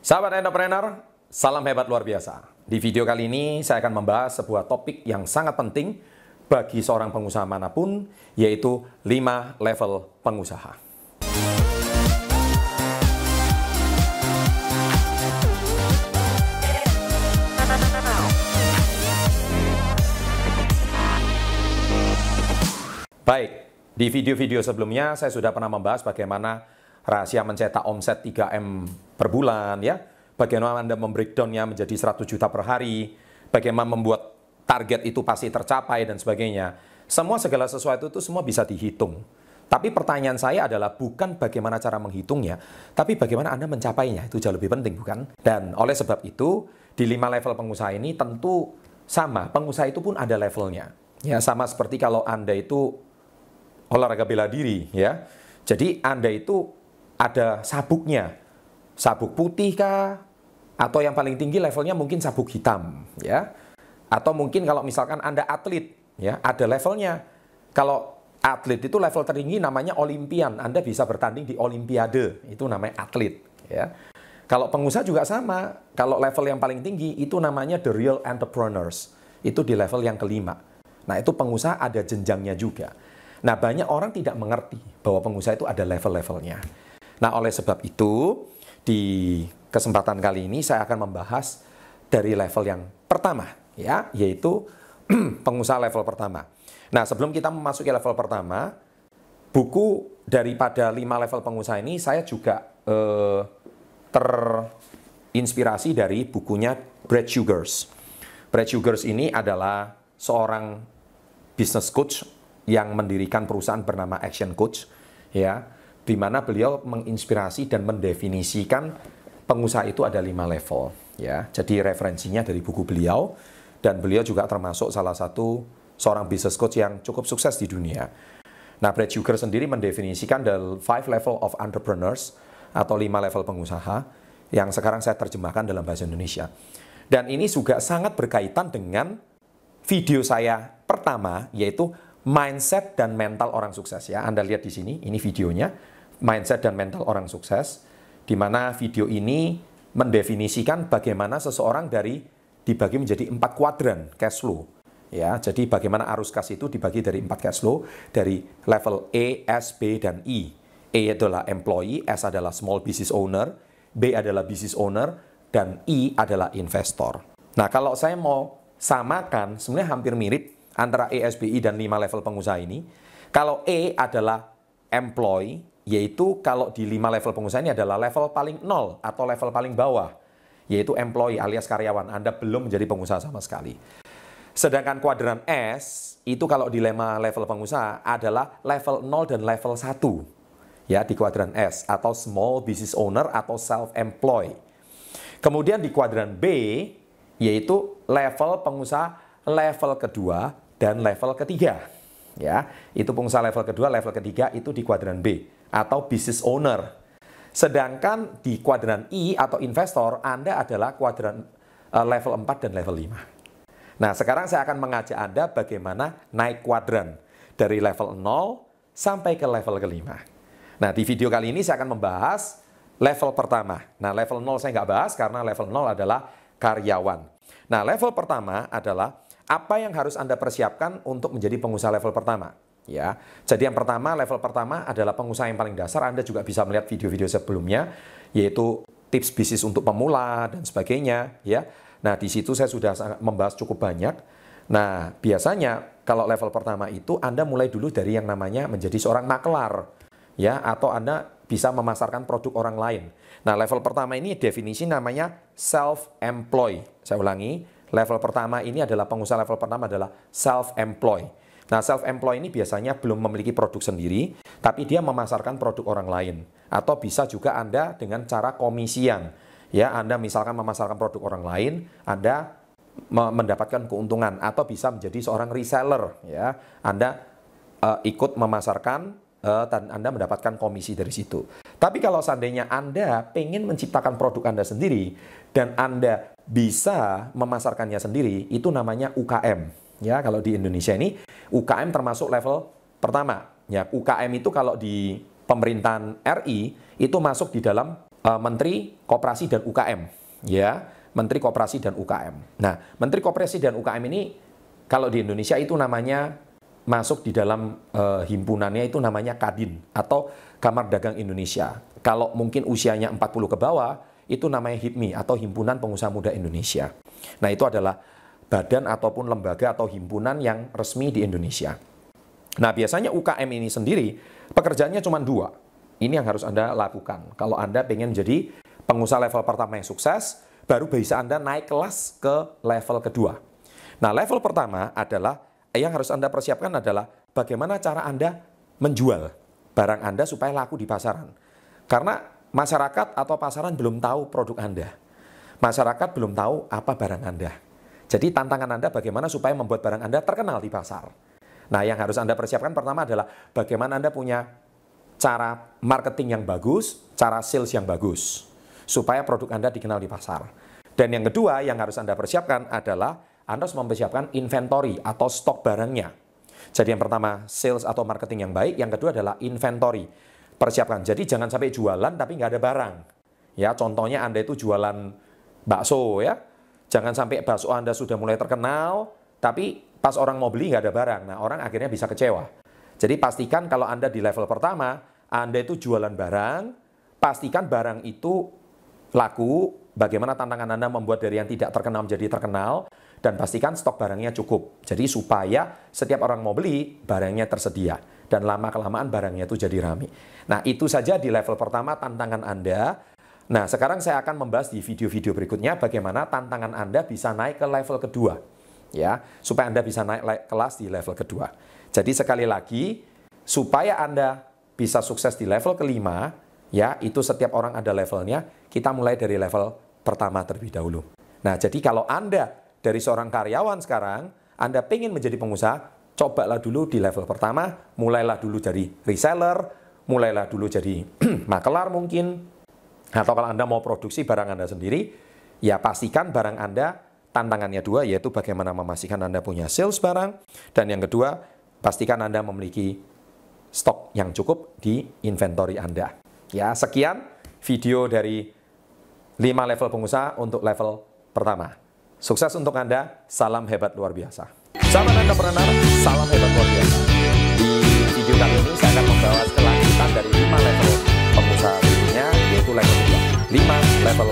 Sahabat entrepreneur, salam hebat luar biasa. Di video kali ini saya akan membahas sebuah topik yang sangat penting bagi seorang pengusaha mana pun, yaitu 5 level pengusaha. Baik, di video-video sebelumnya saya sudah pernah membahas bagaimana rahasia mencetak omset 3M per bulan ya. Bagaimana Anda membreakdownnya menjadi 100 juta per hari, bagaimana membuat target itu pasti tercapai dan sebagainya. Semua segala sesuatu itu semua bisa dihitung. Tapi pertanyaan saya adalah bukan bagaimana cara menghitungnya, tapi bagaimana Anda mencapainya. Itu jauh lebih penting, bukan? Dan oleh sebab itu, di lima level pengusaha ini tentu sama, pengusaha itu pun ada levelnya. Ya, sama seperti kalau Anda itu olahraga bela diri, ya. Jadi Anda itu ada sabuknya. Sabuk putih kah? Atau yang paling tinggi levelnya mungkin sabuk hitam, ya. Atau mungkin kalau misalkan Anda atlet, ya, ada levelnya. Kalau atlet itu level tertinggi namanya olimpian. Anda bisa bertanding di olimpiade, itu namanya atlet, ya. Kalau pengusaha juga sama. Kalau level yang paling tinggi itu namanya the real entrepreneurs. Itu di level yang kelima. Nah, itu pengusaha ada jenjangnya juga. Nah, banyak orang tidak mengerti bahwa pengusaha itu ada level-levelnya. Nah, oleh sebab itu, di kesempatan kali ini saya akan membahas dari level yang pertama, ya, yaitu pengusaha level pertama. Nah, sebelum kita memasuki level pertama, buku daripada lima level pengusaha ini saya juga eh, terinspirasi dari bukunya Brad Sugars. Brad Sugars ini adalah seorang business coach yang mendirikan perusahaan bernama Action Coach, ya, di mana beliau menginspirasi dan mendefinisikan pengusaha itu ada lima level, ya. Jadi referensinya dari buku beliau dan beliau juga termasuk salah satu seorang business coach yang cukup sukses di dunia. Nah, Brad Sugar sendiri mendefinisikan the five level of entrepreneurs atau lima level pengusaha yang sekarang saya terjemahkan dalam bahasa Indonesia. Dan ini juga sangat berkaitan dengan video saya pertama, yaitu mindset dan mental orang sukses ya. Anda lihat di sini, ini videonya, mindset dan mental orang sukses, di mana video ini mendefinisikan bagaimana seseorang dari dibagi menjadi empat kuadran cash flow. Ya, jadi bagaimana arus kas itu dibagi dari empat cash flow dari level A, S, B, dan E. E adalah employee, S adalah small business owner, B adalah business owner, dan E adalah investor. Nah, kalau saya mau samakan, sebenarnya hampir mirip antara E, S, B, I, dan 5 level pengusaha ini. Kalau E adalah employee, yaitu kalau di 5 level pengusaha ini adalah level paling nol atau level paling bawah, yaitu employee alias karyawan. Anda belum menjadi pengusaha sama sekali. Sedangkan kuadran S itu kalau dilema level pengusaha adalah level 0 dan level 1. Ya, di kuadran S atau small business owner atau self-employed. Kemudian di kuadran B yaitu level pengusaha level kedua dan level ketiga. Ya, itu pengusaha level kedua, level ketiga itu di kuadran B atau business owner. Sedangkan di kuadran I atau investor Anda adalah kuadran uh, level 4 dan level 5. Nah, sekarang saya akan mengajak Anda bagaimana naik kuadran dari level 0 sampai ke level kelima. Nah, di video kali ini saya akan membahas level pertama. Nah, level 0 saya nggak bahas karena level 0 adalah karyawan. Nah, level pertama adalah apa yang harus Anda persiapkan untuk menjadi pengusaha level pertama. Ya, jadi yang pertama, level pertama adalah pengusaha yang paling dasar. Anda juga bisa melihat video-video sebelumnya, yaitu tips bisnis untuk pemula dan sebagainya. Ya, Nah, di situ saya sudah membahas cukup banyak. Nah, biasanya kalau level pertama itu Anda mulai dulu dari yang namanya menjadi seorang maklar, ya, atau Anda bisa memasarkan produk orang lain. Nah, level pertama ini definisi namanya self-employed. Saya ulangi, level pertama ini adalah pengusaha level pertama adalah self-employed. Nah, self-employed ini biasanya belum memiliki produk sendiri, tapi dia memasarkan produk orang lain. Atau bisa juga Anda dengan cara komisian ya Anda misalkan memasarkan produk orang lain, Anda mendapatkan keuntungan atau bisa menjadi seorang reseller ya. Anda uh, ikut memasarkan uh, dan Anda mendapatkan komisi dari situ. Tapi kalau seandainya Anda pengen menciptakan produk Anda sendiri dan Anda bisa memasarkannya sendiri, itu namanya UKM. Ya, kalau di Indonesia ini UKM termasuk level pertama. Ya, UKM itu kalau di pemerintahan RI itu masuk di dalam uh, Menteri Koperasi dan UKM, ya, Menteri Koperasi dan UKM. Nah, Menteri Koperasi dan UKM ini kalau di Indonesia itu namanya masuk di dalam uh, himpunannya itu namanya Kadin atau Kamar Dagang Indonesia. Kalau mungkin usianya 40 ke bawah, itu namanya HIPMI atau Himpunan Pengusaha Muda Indonesia. Nah, itu adalah badan ataupun lembaga atau himpunan yang resmi di Indonesia. Nah, biasanya UKM ini sendiri pekerjaannya cuma dua. Ini yang harus Anda lakukan. Kalau Anda pengen jadi pengusaha level pertama yang sukses, baru bisa Anda naik kelas ke level kedua. Nah, level pertama adalah yang harus Anda persiapkan adalah bagaimana cara Anda menjual barang Anda supaya laku di pasaran. Karena masyarakat atau pasaran belum tahu produk Anda. Masyarakat belum tahu apa barang Anda. Jadi tantangan Anda bagaimana supaya membuat barang Anda terkenal di pasar. Nah, yang harus Anda persiapkan pertama adalah bagaimana Anda punya cara marketing yang bagus, cara sales yang bagus, supaya produk Anda dikenal di pasar. Dan yang kedua yang harus Anda persiapkan adalah Anda harus mempersiapkan inventory atau stok barangnya. Jadi yang pertama sales atau marketing yang baik, yang kedua adalah inventory. Persiapkan. Jadi jangan sampai jualan tapi nggak ada barang. Ya, contohnya Anda itu jualan bakso ya, Jangan sampai bakso Anda sudah mulai terkenal, tapi pas orang mau beli nggak ada barang. Nah, orang akhirnya bisa kecewa. Jadi pastikan kalau Anda di level pertama, Anda itu jualan barang, pastikan barang itu laku, bagaimana tantangan Anda membuat dari yang tidak terkenal menjadi terkenal, dan pastikan stok barangnya cukup. Jadi supaya setiap orang mau beli, barangnya tersedia. Dan lama-kelamaan barangnya itu jadi rame. Nah, itu saja di level pertama tantangan Anda Nah, sekarang saya akan membahas di video-video berikutnya bagaimana tantangan Anda bisa naik ke level kedua. Ya, supaya Anda bisa naik kelas di level kedua. Jadi sekali lagi, supaya Anda bisa sukses di level kelima, ya, itu setiap orang ada levelnya, kita mulai dari level pertama terlebih dahulu. Nah, jadi kalau Anda dari seorang karyawan sekarang, Anda ingin menjadi pengusaha, cobalah dulu di level pertama, mulailah dulu jadi reseller, mulailah dulu jadi makelar mungkin, atau kalau Anda mau produksi barang Anda sendiri, ya pastikan barang Anda tantangannya dua, yaitu bagaimana memastikan Anda punya sales barang. Dan yang kedua, pastikan Anda memiliki stok yang cukup di inventory Anda. Ya, sekian video dari 5 level pengusaha untuk level pertama. Sukses untuk Anda, salam hebat luar biasa. Sahabat entrepreneur, salam hebat luar biasa. Di video kali ini saya akan membawa kelanjutan dari 5 level pengusaha berikutnya yaitu level 2. 5 level